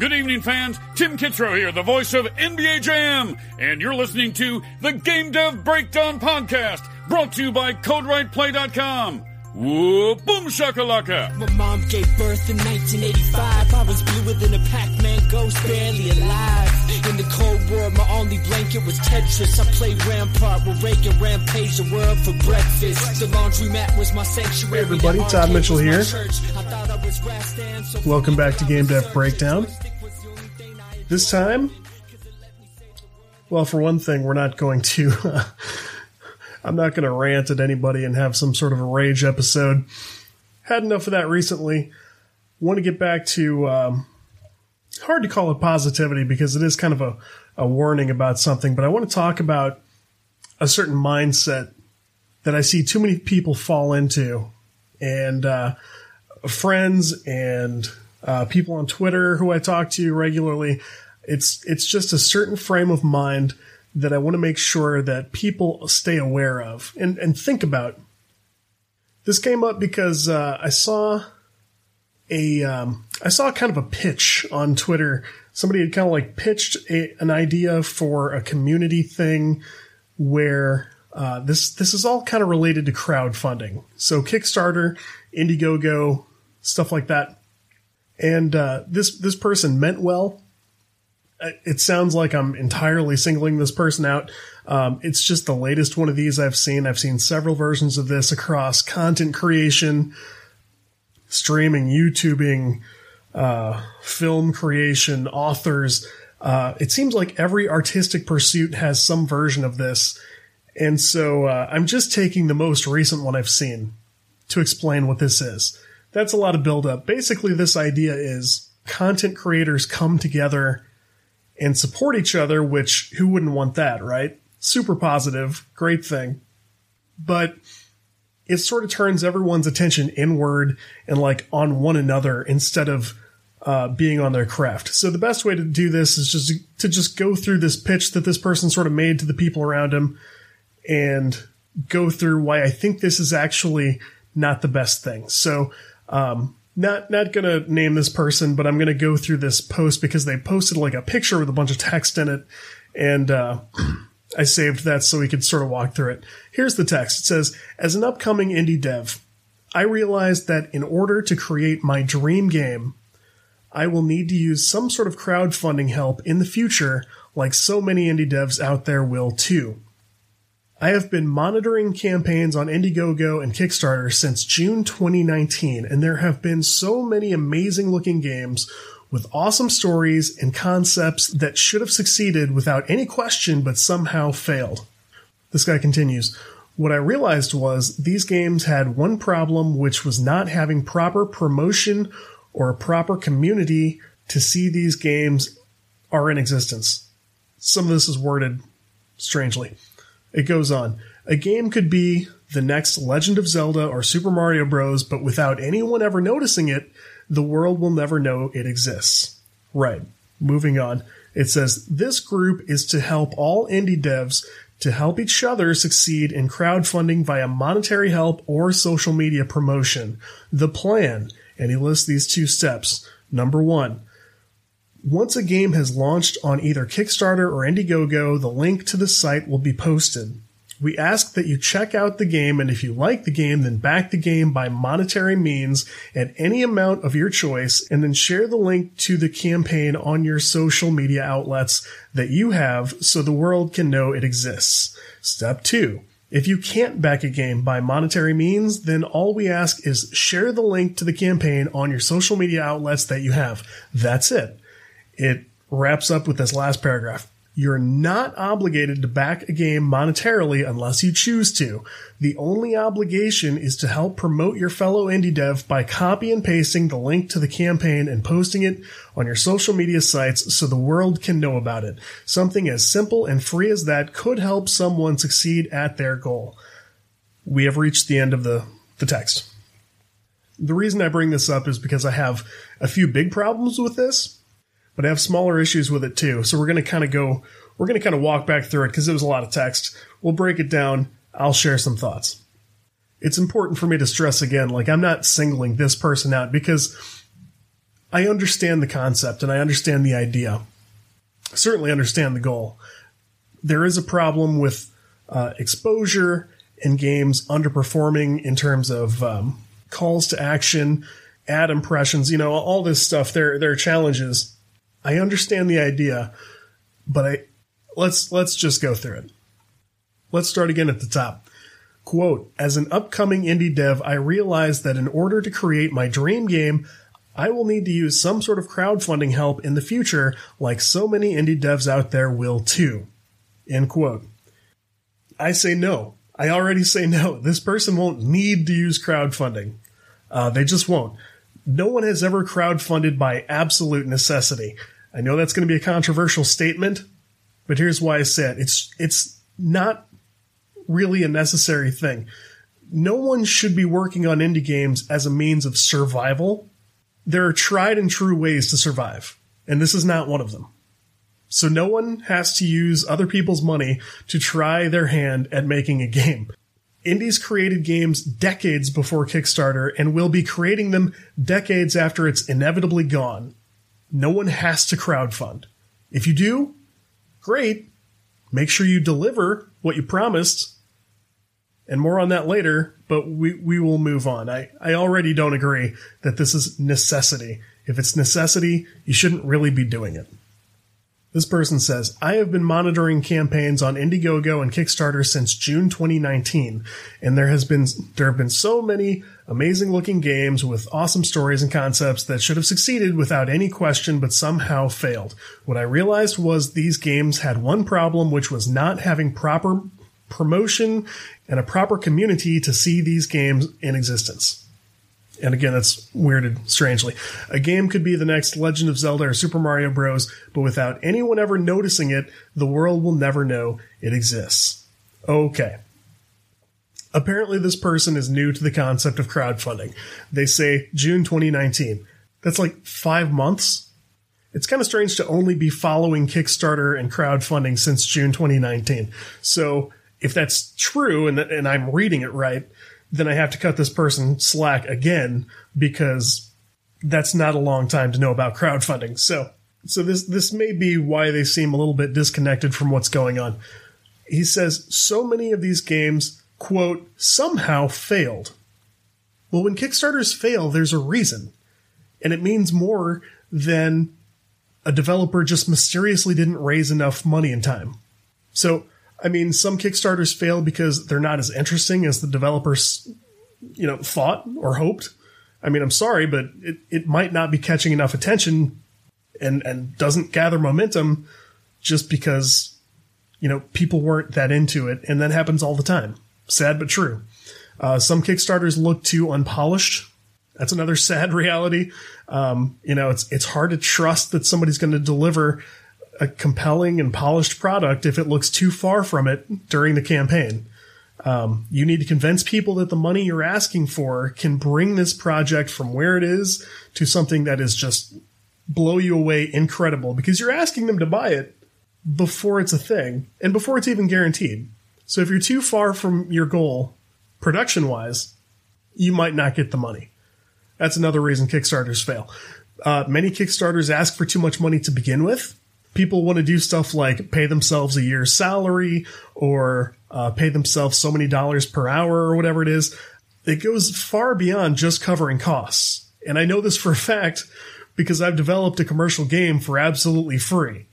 Good evening, fans. Tim Kitzrow here, the voice of NBA Jam, and you're listening to the Game Dev Breakdown Podcast, brought to you by CodeWritePlay.com. Whoa, boom shakalaka! My mom gave birth in 1985. I was bluer than a Pac-Man ghost, barely alive. In the Cold War, my only blanket was Tetris. I played Rampart with Reagan, rampage the world for breakfast. The laundromat was my sanctuary. Hey everybody, Todd Mitchell here. I I was Rastan, so Welcome back to Game Dev Breakdown. This time, well, for one thing, we're not going to. I'm not going to rant at anybody and have some sort of a rage episode. Had enough of that recently. Want to get back to. Um, hard to call it positivity because it is kind of a, a warning about something, but I want to talk about a certain mindset that I see too many people fall into. And uh, friends and uh, people on Twitter who I talk to regularly. It's it's just a certain frame of mind that I want to make sure that people stay aware of and and think about. This came up because uh, I saw a um, I saw kind of a pitch on Twitter. Somebody had kind of like pitched a, an idea for a community thing where uh, this this is all kind of related to crowdfunding. So Kickstarter, Indiegogo, stuff like that. And uh, this this person meant well. Uh, It sounds like I'm entirely singling this person out. Um, it's just the latest one of these I've seen. I've seen several versions of this across content creation, streaming, YouTubing, uh, film creation, authors. Uh, it seems like every artistic pursuit has some version of this. And so uh, I'm just taking the most recent one I've seen to explain what this is. That's a lot of buildup. Basically, this idea is content creators come together and support each other, which who wouldn't want that, right? Super positive, great thing. But it sort of turns everyone's attention inward and like on one another instead of uh, being on their craft. So the best way to do this is just to just go through this pitch that this person sort of made to the people around him and go through why I think this is actually not the best thing. So, um, not not gonna name this person, but I'm gonna go through this post because they posted like a picture with a bunch of text in it, and uh, I saved that so we could sort of walk through it. Here's the text. It says, "As an upcoming indie dev, I realized that in order to create my dream game." I will need to use some sort of crowdfunding help in the future, like so many indie devs out there will too. I have been monitoring campaigns on Indiegogo and Kickstarter since June 2019, and there have been so many amazing looking games with awesome stories and concepts that should have succeeded without any question but somehow failed. This guy continues. What I realized was these games had one problem, which was not having proper promotion or a proper community to see these games are in existence. Some of this is worded strangely. It goes on. A game could be the next Legend of Zelda or Super Mario Bros., but without anyone ever noticing it, the world will never know it exists. Right. Moving on. It says this group is to help all indie devs to help each other succeed in crowdfunding via monetary help or social media promotion. The plan, and he lists these two steps. Number one, once a game has launched on either Kickstarter or Indiegogo, the link to the site will be posted. We ask that you check out the game, and if you like the game, then back the game by monetary means at any amount of your choice, and then share the link to the campaign on your social media outlets that you have so the world can know it exists. Step two. If you can't back a game by monetary means, then all we ask is share the link to the campaign on your social media outlets that you have. That's it it wraps up with this last paragraph. You're not obligated to back a game monetarily unless you choose to. The only obligation is to help promote your fellow indie dev by copy and pasting the link to the campaign and posting it on your social media sites so the world can know about it. Something as simple and free as that could help someone succeed at their goal. We have reached the end of the, the text. The reason I bring this up is because I have a few big problems with this but I have smaller issues with it too. So we're going to kind of go, we're going to kind of walk back through it because it was a lot of text. We'll break it down. I'll share some thoughts. It's important for me to stress again, like I'm not singling this person out because I understand the concept and I understand the idea. I certainly understand the goal. There is a problem with uh, exposure and games underperforming in terms of um, calls to action, ad impressions, you know, all this stuff. There, there are challenges. I understand the idea, but I let's let's just go through it. Let's start again at the top. Quote, as an upcoming indie dev, I realized that in order to create my dream game, I will need to use some sort of crowdfunding help in the future, like so many indie devs out there will too. End quote. I say no. I already say no. This person won't need to use crowdfunding. Uh, they just won't. No one has ever crowdfunded by absolute necessity. I know that's going to be a controversial statement, but here's why I said it. It's, it's not really a necessary thing. No one should be working on indie games as a means of survival. There are tried and true ways to survive, and this is not one of them. So no one has to use other people's money to try their hand at making a game. Indies created games decades before Kickstarter and will be creating them decades after it's inevitably gone. No one has to crowdfund. If you do, great. Make sure you deliver what you promised and more on that later, but we, we will move on. I, I already don't agree that this is necessity. If it's necessity, you shouldn't really be doing it. This person says, I have been monitoring campaigns on Indiegogo and Kickstarter since June 2019, and there has been there have been so many amazing looking games with awesome stories and concepts that should have succeeded without any question but somehow failed. What I realized was these games had one problem which was not having proper promotion and a proper community to see these games in existence. And again, that's weirded strangely. A game could be the next Legend of Zelda or Super Mario Bros., but without anyone ever noticing it, the world will never know it exists. Okay. Apparently, this person is new to the concept of crowdfunding. They say June 2019. That's like five months. It's kind of strange to only be following Kickstarter and crowdfunding since June 2019. So if that's true and, and I'm reading it right, then I have to cut this person slack again because that's not a long time to know about crowdfunding. So, so this, this may be why they seem a little bit disconnected from what's going on. He says so many of these games, quote, somehow failed. Well, when Kickstarters fail, there's a reason. And it means more than a developer just mysteriously didn't raise enough money in time. So I mean, some Kickstarters fail because they're not as interesting as the developers, you know, thought or hoped. I mean, I'm sorry, but it, it might not be catching enough attention and, and doesn't gather momentum just because, you know, people weren't that into it. And that happens all the time. Sad but true. Uh, some Kickstarters look too unpolished. That's another sad reality. Um, you know, it's, it's hard to trust that somebody's going to deliver a compelling and polished product if it looks too far from it during the campaign. Um, you need to convince people that the money you're asking for can bring this project from where it is to something that is just blow you away incredible because you're asking them to buy it before it's a thing and before it's even guaranteed. So if you're too far from your goal, production wise, you might not get the money. That's another reason Kickstarters fail. Uh, many Kickstarters ask for too much money to begin with, people want to do stuff like pay themselves a year's salary or uh, pay themselves so many dollars per hour or whatever it is. It goes far beyond just covering costs. And I know this for a fact because I've developed a commercial game for absolutely free.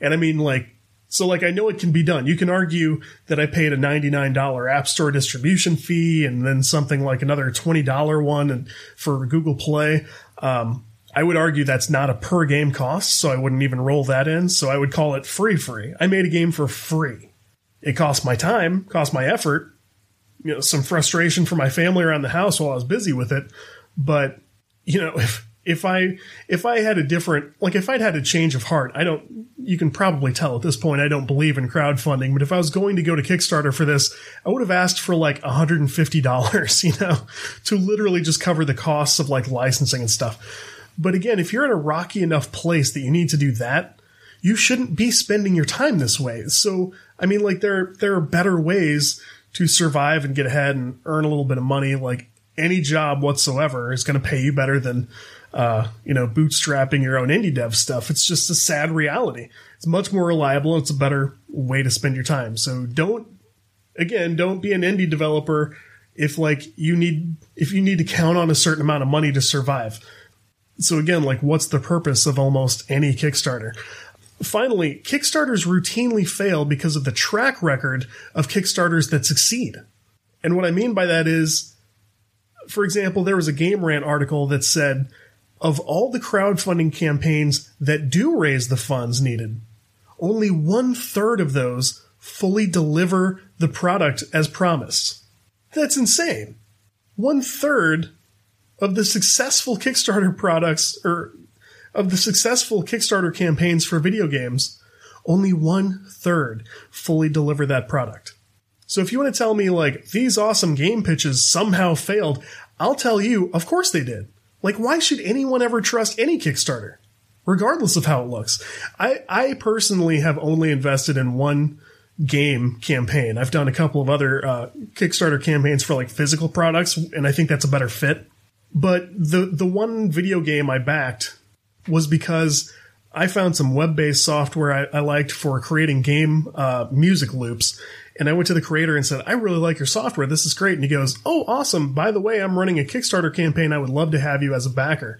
And I mean, like, so like I know it can be done. You can argue that I paid a $99 app store distribution fee and then something like another $20 one for Google Play. Um, I would argue that's not a per game cost, so I wouldn't even roll that in. So I would call it free free. I made a game for free. It cost my time, cost my effort, you know, some frustration for my family around the house while I was busy with it. But, you know, if, if I, if I had a different, like if I'd had a change of heart, I don't, you can probably tell at this point, I don't believe in crowdfunding, but if I was going to go to Kickstarter for this, I would have asked for like $150, you know, to literally just cover the costs of like licensing and stuff but again, if you're in a rocky enough place that you need to do that, you shouldn't be spending your time this way. So, I mean, like there, there are better ways to survive and get ahead and earn a little bit of money. Like any job whatsoever is going to pay you better than, uh, you know, bootstrapping your own indie dev stuff. It's just a sad reality. It's much more reliable. It's a better way to spend your time. So don't, again, don't be an indie developer if like you need, if you need to count on a certain amount of money to survive. So again, like what's the purpose of almost any Kickstarter? Finally, Kickstarters routinely fail because of the track record of Kickstarters that succeed. And what I mean by that is, for example, there was a Game Rant article that said, of all the crowdfunding campaigns that do raise the funds needed, only one third of those fully deliver the product as promised. That's insane. One third of the successful Kickstarter products or of the successful Kickstarter campaigns for video games, only one third fully deliver that product. So if you want to tell me like these awesome game pitches somehow failed, I'll tell you, of course they did. Like why should anyone ever trust any Kickstarter? Regardless of how it looks. I, I personally have only invested in one game campaign. I've done a couple of other uh, Kickstarter campaigns for like physical products, and I think that's a better fit. But the the one video game I backed was because I found some web based software I, I, liked for creating game uh, music loops. And I went to the creator and said, I really like your software. This is great. And he goes, Oh, awesome. By the way, I'm running a Kickstarter campaign. I would love to have you as a backer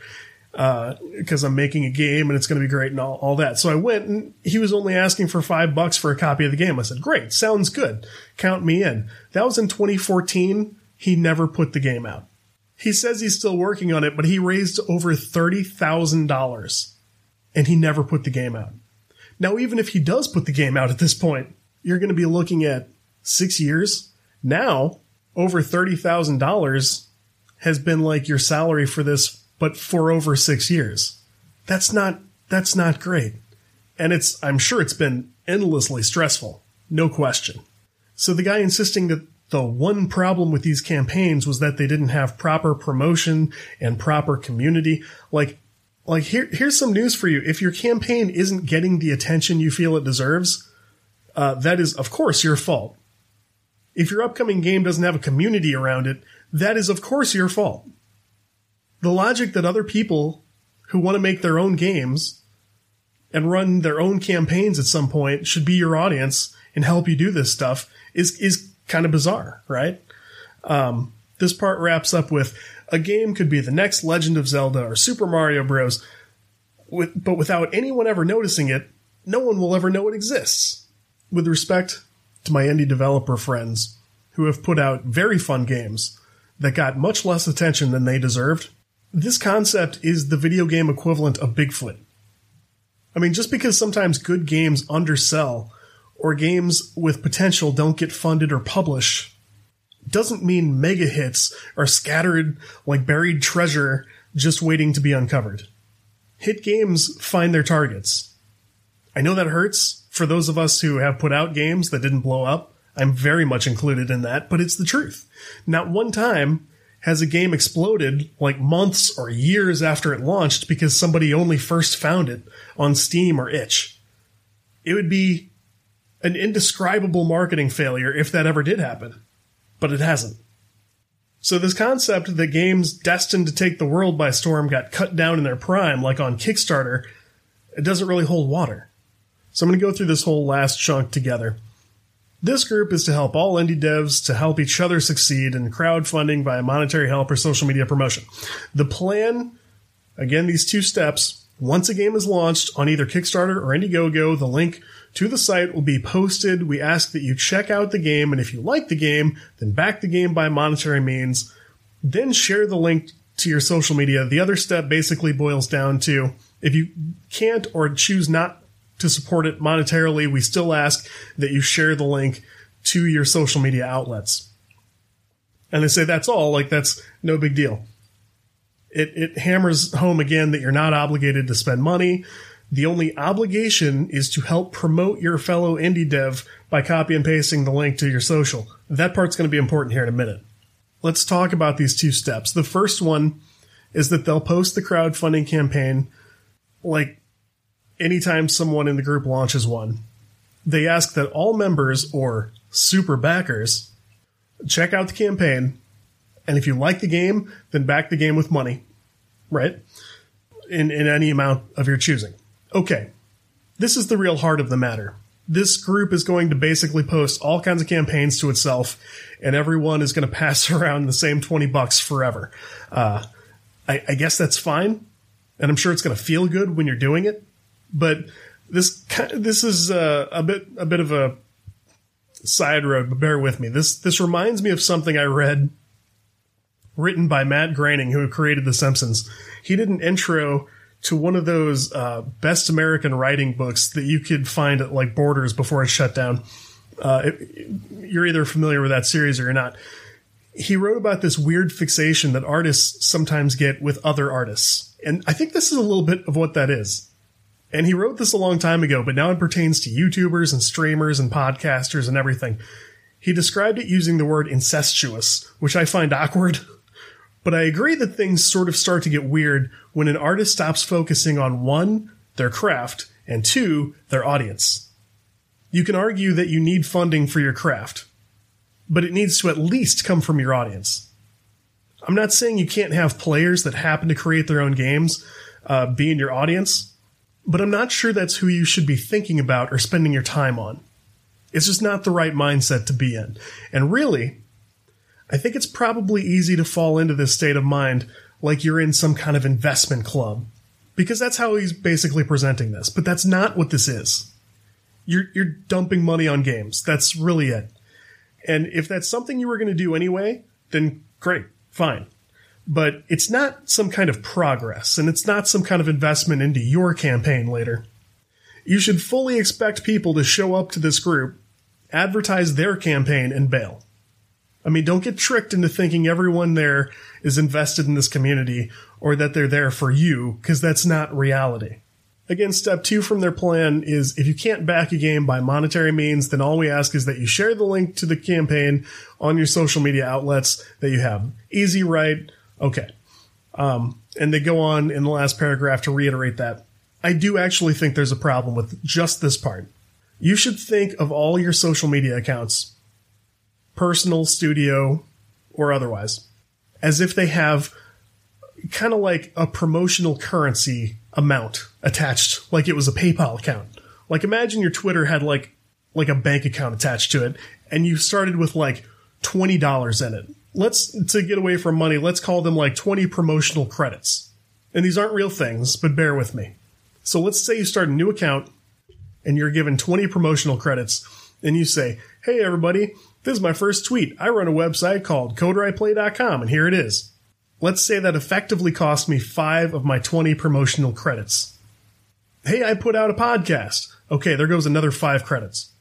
because uh, I'm making a game and it's going to be great and all, all that. So I went and he was only asking for five bucks for a copy of the game. I said, Great. Sounds good. Count me in. That was in 2014. He never put the game out. He says he's still working on it, but he raised over $30,000 and he never put the game out. Now, even if he does put the game out at this point, you're going to be looking at six years. Now, over $30,000 has been like your salary for this, but for over six years. That's not, that's not great. And it's, I'm sure it's been endlessly stressful. No question. So the guy insisting that the one problem with these campaigns was that they didn't have proper promotion and proper community. Like, like here, here's some news for you. If your campaign isn't getting the attention you feel it deserves, uh, that is, of course, your fault. If your upcoming game doesn't have a community around it, that is, of course, your fault. The logic that other people who want to make their own games and run their own campaigns at some point should be your audience and help you do this stuff is, is kind of bizarre, right? Um, this part wraps up with a game could be the next Legend of Zelda or Super Mario Bros. With, but without anyone ever noticing it, no one will ever know it exists. With respect to my indie developer friends who have put out very fun games that got much less attention than they deserved, this concept is the video game equivalent of Bigfoot. I mean, just because sometimes good games undersell or games with potential don't get funded or published doesn't mean mega hits are scattered like buried treasure just waiting to be uncovered. Hit games find their targets. I know that hurts for those of us who have put out games that didn't blow up. I'm very much included in that, but it's the truth. Not one time has a game exploded like months or years after it launched because somebody only first found it on Steam or itch. It would be an indescribable marketing failure if that ever did happen. But it hasn't. So this concept that games destined to take the world by storm got cut down in their prime, like on Kickstarter, it doesn't really hold water. So I'm going to go through this whole last chunk together. This group is to help all indie devs to help each other succeed in crowdfunding via monetary help or social media promotion. The plan, again, these two steps, once a game is launched on either Kickstarter or Indiegogo, the link to the site will be posted. We ask that you check out the game, and if you like the game, then back the game by monetary means. Then share the link to your social media. The other step basically boils down to if you can't or choose not to support it monetarily, we still ask that you share the link to your social media outlets. And they say that's all, like that's no big deal. It, it hammers home again that you're not obligated to spend money. The only obligation is to help promote your fellow indie dev by copy and pasting the link to your social. That part's going to be important here in a minute. Let's talk about these two steps. The first one is that they'll post the crowdfunding campaign like anytime someone in the group launches one. They ask that all members or super backers check out the campaign, and if you like the game, then back the game with money. Right? in, in any amount of your choosing. Okay, this is the real heart of the matter. This group is going to basically post all kinds of campaigns to itself, and everyone is going to pass around the same 20 bucks forever. Uh, I, I guess that's fine, and I'm sure it's going to feel good when you're doing it, but this this is uh, a bit a bit of a side road, but bear with me. This this reminds me of something I read written by Matt Groening, who created The Simpsons. He did an intro to one of those uh, best American writing books that you could find at like Borders before it shut down. Uh, it, you're either familiar with that series or you're not. He wrote about this weird fixation that artists sometimes get with other artists. And I think this is a little bit of what that is. And he wrote this a long time ago, but now it pertains to YouTubers and streamers and podcasters and everything. He described it using the word incestuous, which I find awkward. But I agree that things sort of start to get weird when an artist stops focusing on one, their craft, and two, their audience. You can argue that you need funding for your craft, but it needs to at least come from your audience. I'm not saying you can't have players that happen to create their own games uh, be in your audience, but I'm not sure that's who you should be thinking about or spending your time on. It's just not the right mindset to be in. And really, I think it's probably easy to fall into this state of mind like you're in some kind of investment club. Because that's how he's basically presenting this. But that's not what this is. You're, you're dumping money on games. That's really it. And if that's something you were going to do anyway, then great, fine. But it's not some kind of progress, and it's not some kind of investment into your campaign later. You should fully expect people to show up to this group, advertise their campaign, and bail. I mean, don't get tricked into thinking everyone there is invested in this community or that they're there for you, because that's not reality. Again, step two from their plan is if you can't back a game by monetary means, then all we ask is that you share the link to the campaign on your social media outlets that you have. Easy, right? Okay. Um, and they go on in the last paragraph to reiterate that. I do actually think there's a problem with just this part. You should think of all your social media accounts personal, studio, or otherwise, as if they have kind of like a promotional currency amount attached, like it was a PayPal account. Like imagine your Twitter had like like a bank account attached to it, and you started with like twenty dollars in it. Let's to get away from money, let's call them like twenty promotional credits. And these aren't real things, but bear with me. So let's say you start a new account and you're given 20 promotional credits and you say, Hey everybody, this is my first tweet. I run a website called CodeWritePlay.com, and here it is. Let's say that effectively cost me five of my 20 promotional credits. Hey, I put out a podcast. Okay, there goes another five credits.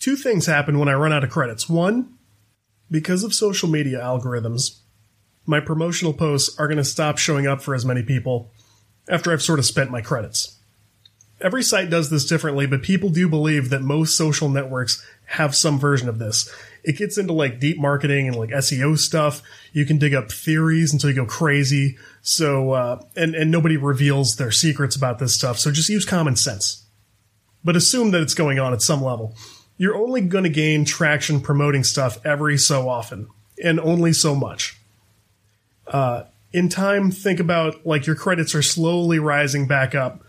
Two things happen when I run out of credits. One, because of social media algorithms, my promotional posts are going to stop showing up for as many people after I've sort of spent my credits. Every site does this differently, but people do believe that most social networks have some version of this. It gets into like deep marketing and like SEO stuff. You can dig up theories until you go crazy. So, uh, and, and nobody reveals their secrets about this stuff. So just use common sense. But assume that it's going on at some level. You're only going to gain traction promoting stuff every so often and only so much. Uh, in time, think about like your credits are slowly rising back up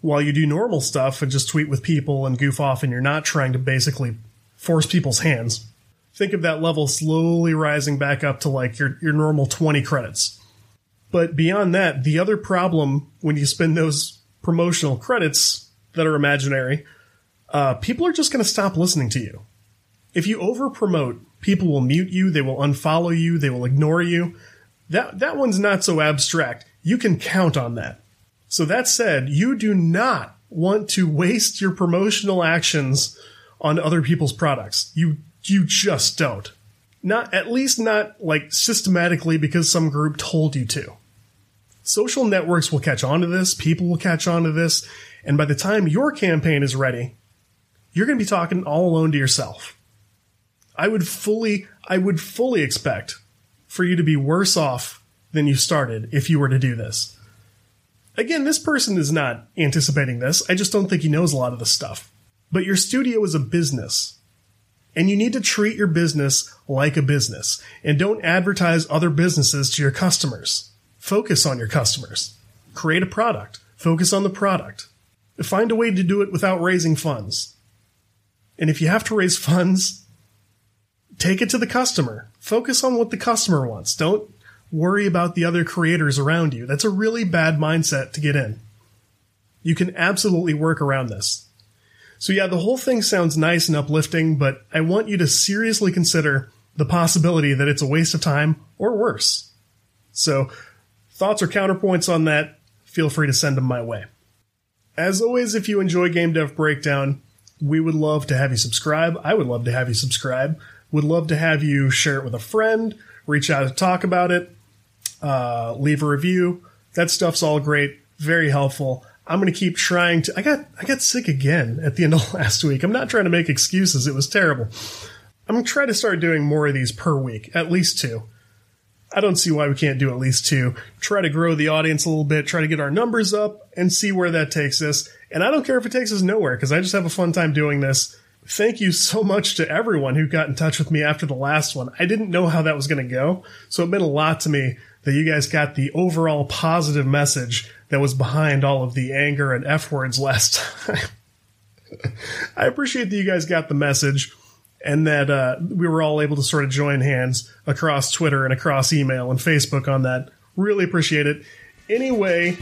while you do normal stuff and just tweet with people and goof off and you're not trying to basically force people's hands. Think of that level slowly rising back up to like your, your normal 20 credits. But beyond that, the other problem when you spend those promotional credits that are imaginary, uh, people are just going to stop listening to you. If you over promote, people will mute you, they will unfollow you, they will ignore you. That, that one's not so abstract. You can count on that. So that said, you do not want to waste your promotional actions on other people's products. You you just don't. Not at least not like systematically because some group told you to. Social networks will catch on to this, people will catch on to this, and by the time your campaign is ready, you're going to be talking all alone to yourself. I would fully I would fully expect for you to be worse off than you started if you were to do this. Again, this person is not anticipating this. I just don't think he knows a lot of the stuff. But your studio is a business. And you need to treat your business like a business. And don't advertise other businesses to your customers. Focus on your customers. create a product, focus on the product, find a way to do it without raising funds. And if you have to raise funds, take it to the customer. Focus on what the customer wants. Don't worry about the other creators around you. That's a really bad mindset to get in. You can absolutely work around this. So yeah, the whole thing sounds nice and uplifting, but I want you to seriously consider the possibility that it's a waste of time or worse. So, thoughts or counterpoints on that, feel free to send them my way. As always, if you enjoy Game Dev Breakdown, we would love to have you subscribe. I would love to have you subscribe. Would love to have you share it with a friend, reach out to talk about it, uh, leave a review. That stuff's all great, very helpful. I'm going to keep trying to. I got I got sick again at the end of last week. I'm not trying to make excuses. It was terrible. I'm going to try to start doing more of these per week, at least two. I don't see why we can't do at least two. Try to grow the audience a little bit, try to get our numbers up, and see where that takes us. And I don't care if it takes us nowhere, because I just have a fun time doing this. Thank you so much to everyone who got in touch with me after the last one. I didn't know how that was going to go, so it meant a lot to me that you guys got the overall positive message that was behind all of the anger and F words last time. I appreciate that you guys got the message and that uh, we were all able to sort of join hands across Twitter and across email and Facebook on that. Really appreciate it. Anyway,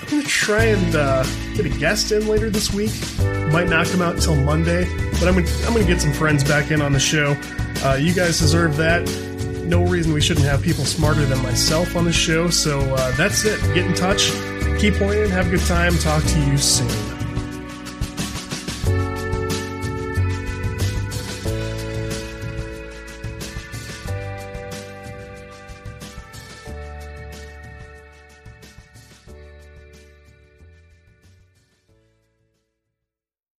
I'm going to try and uh, get a guest in later this week. Might not come out until Monday, but I'm going to I'm gonna get some friends back in on the show. Uh, you guys deserve that. No reason we shouldn't have people smarter than myself on the show. So uh, that's it. Get in touch. Keep playing. Have a good time. Talk to you soon.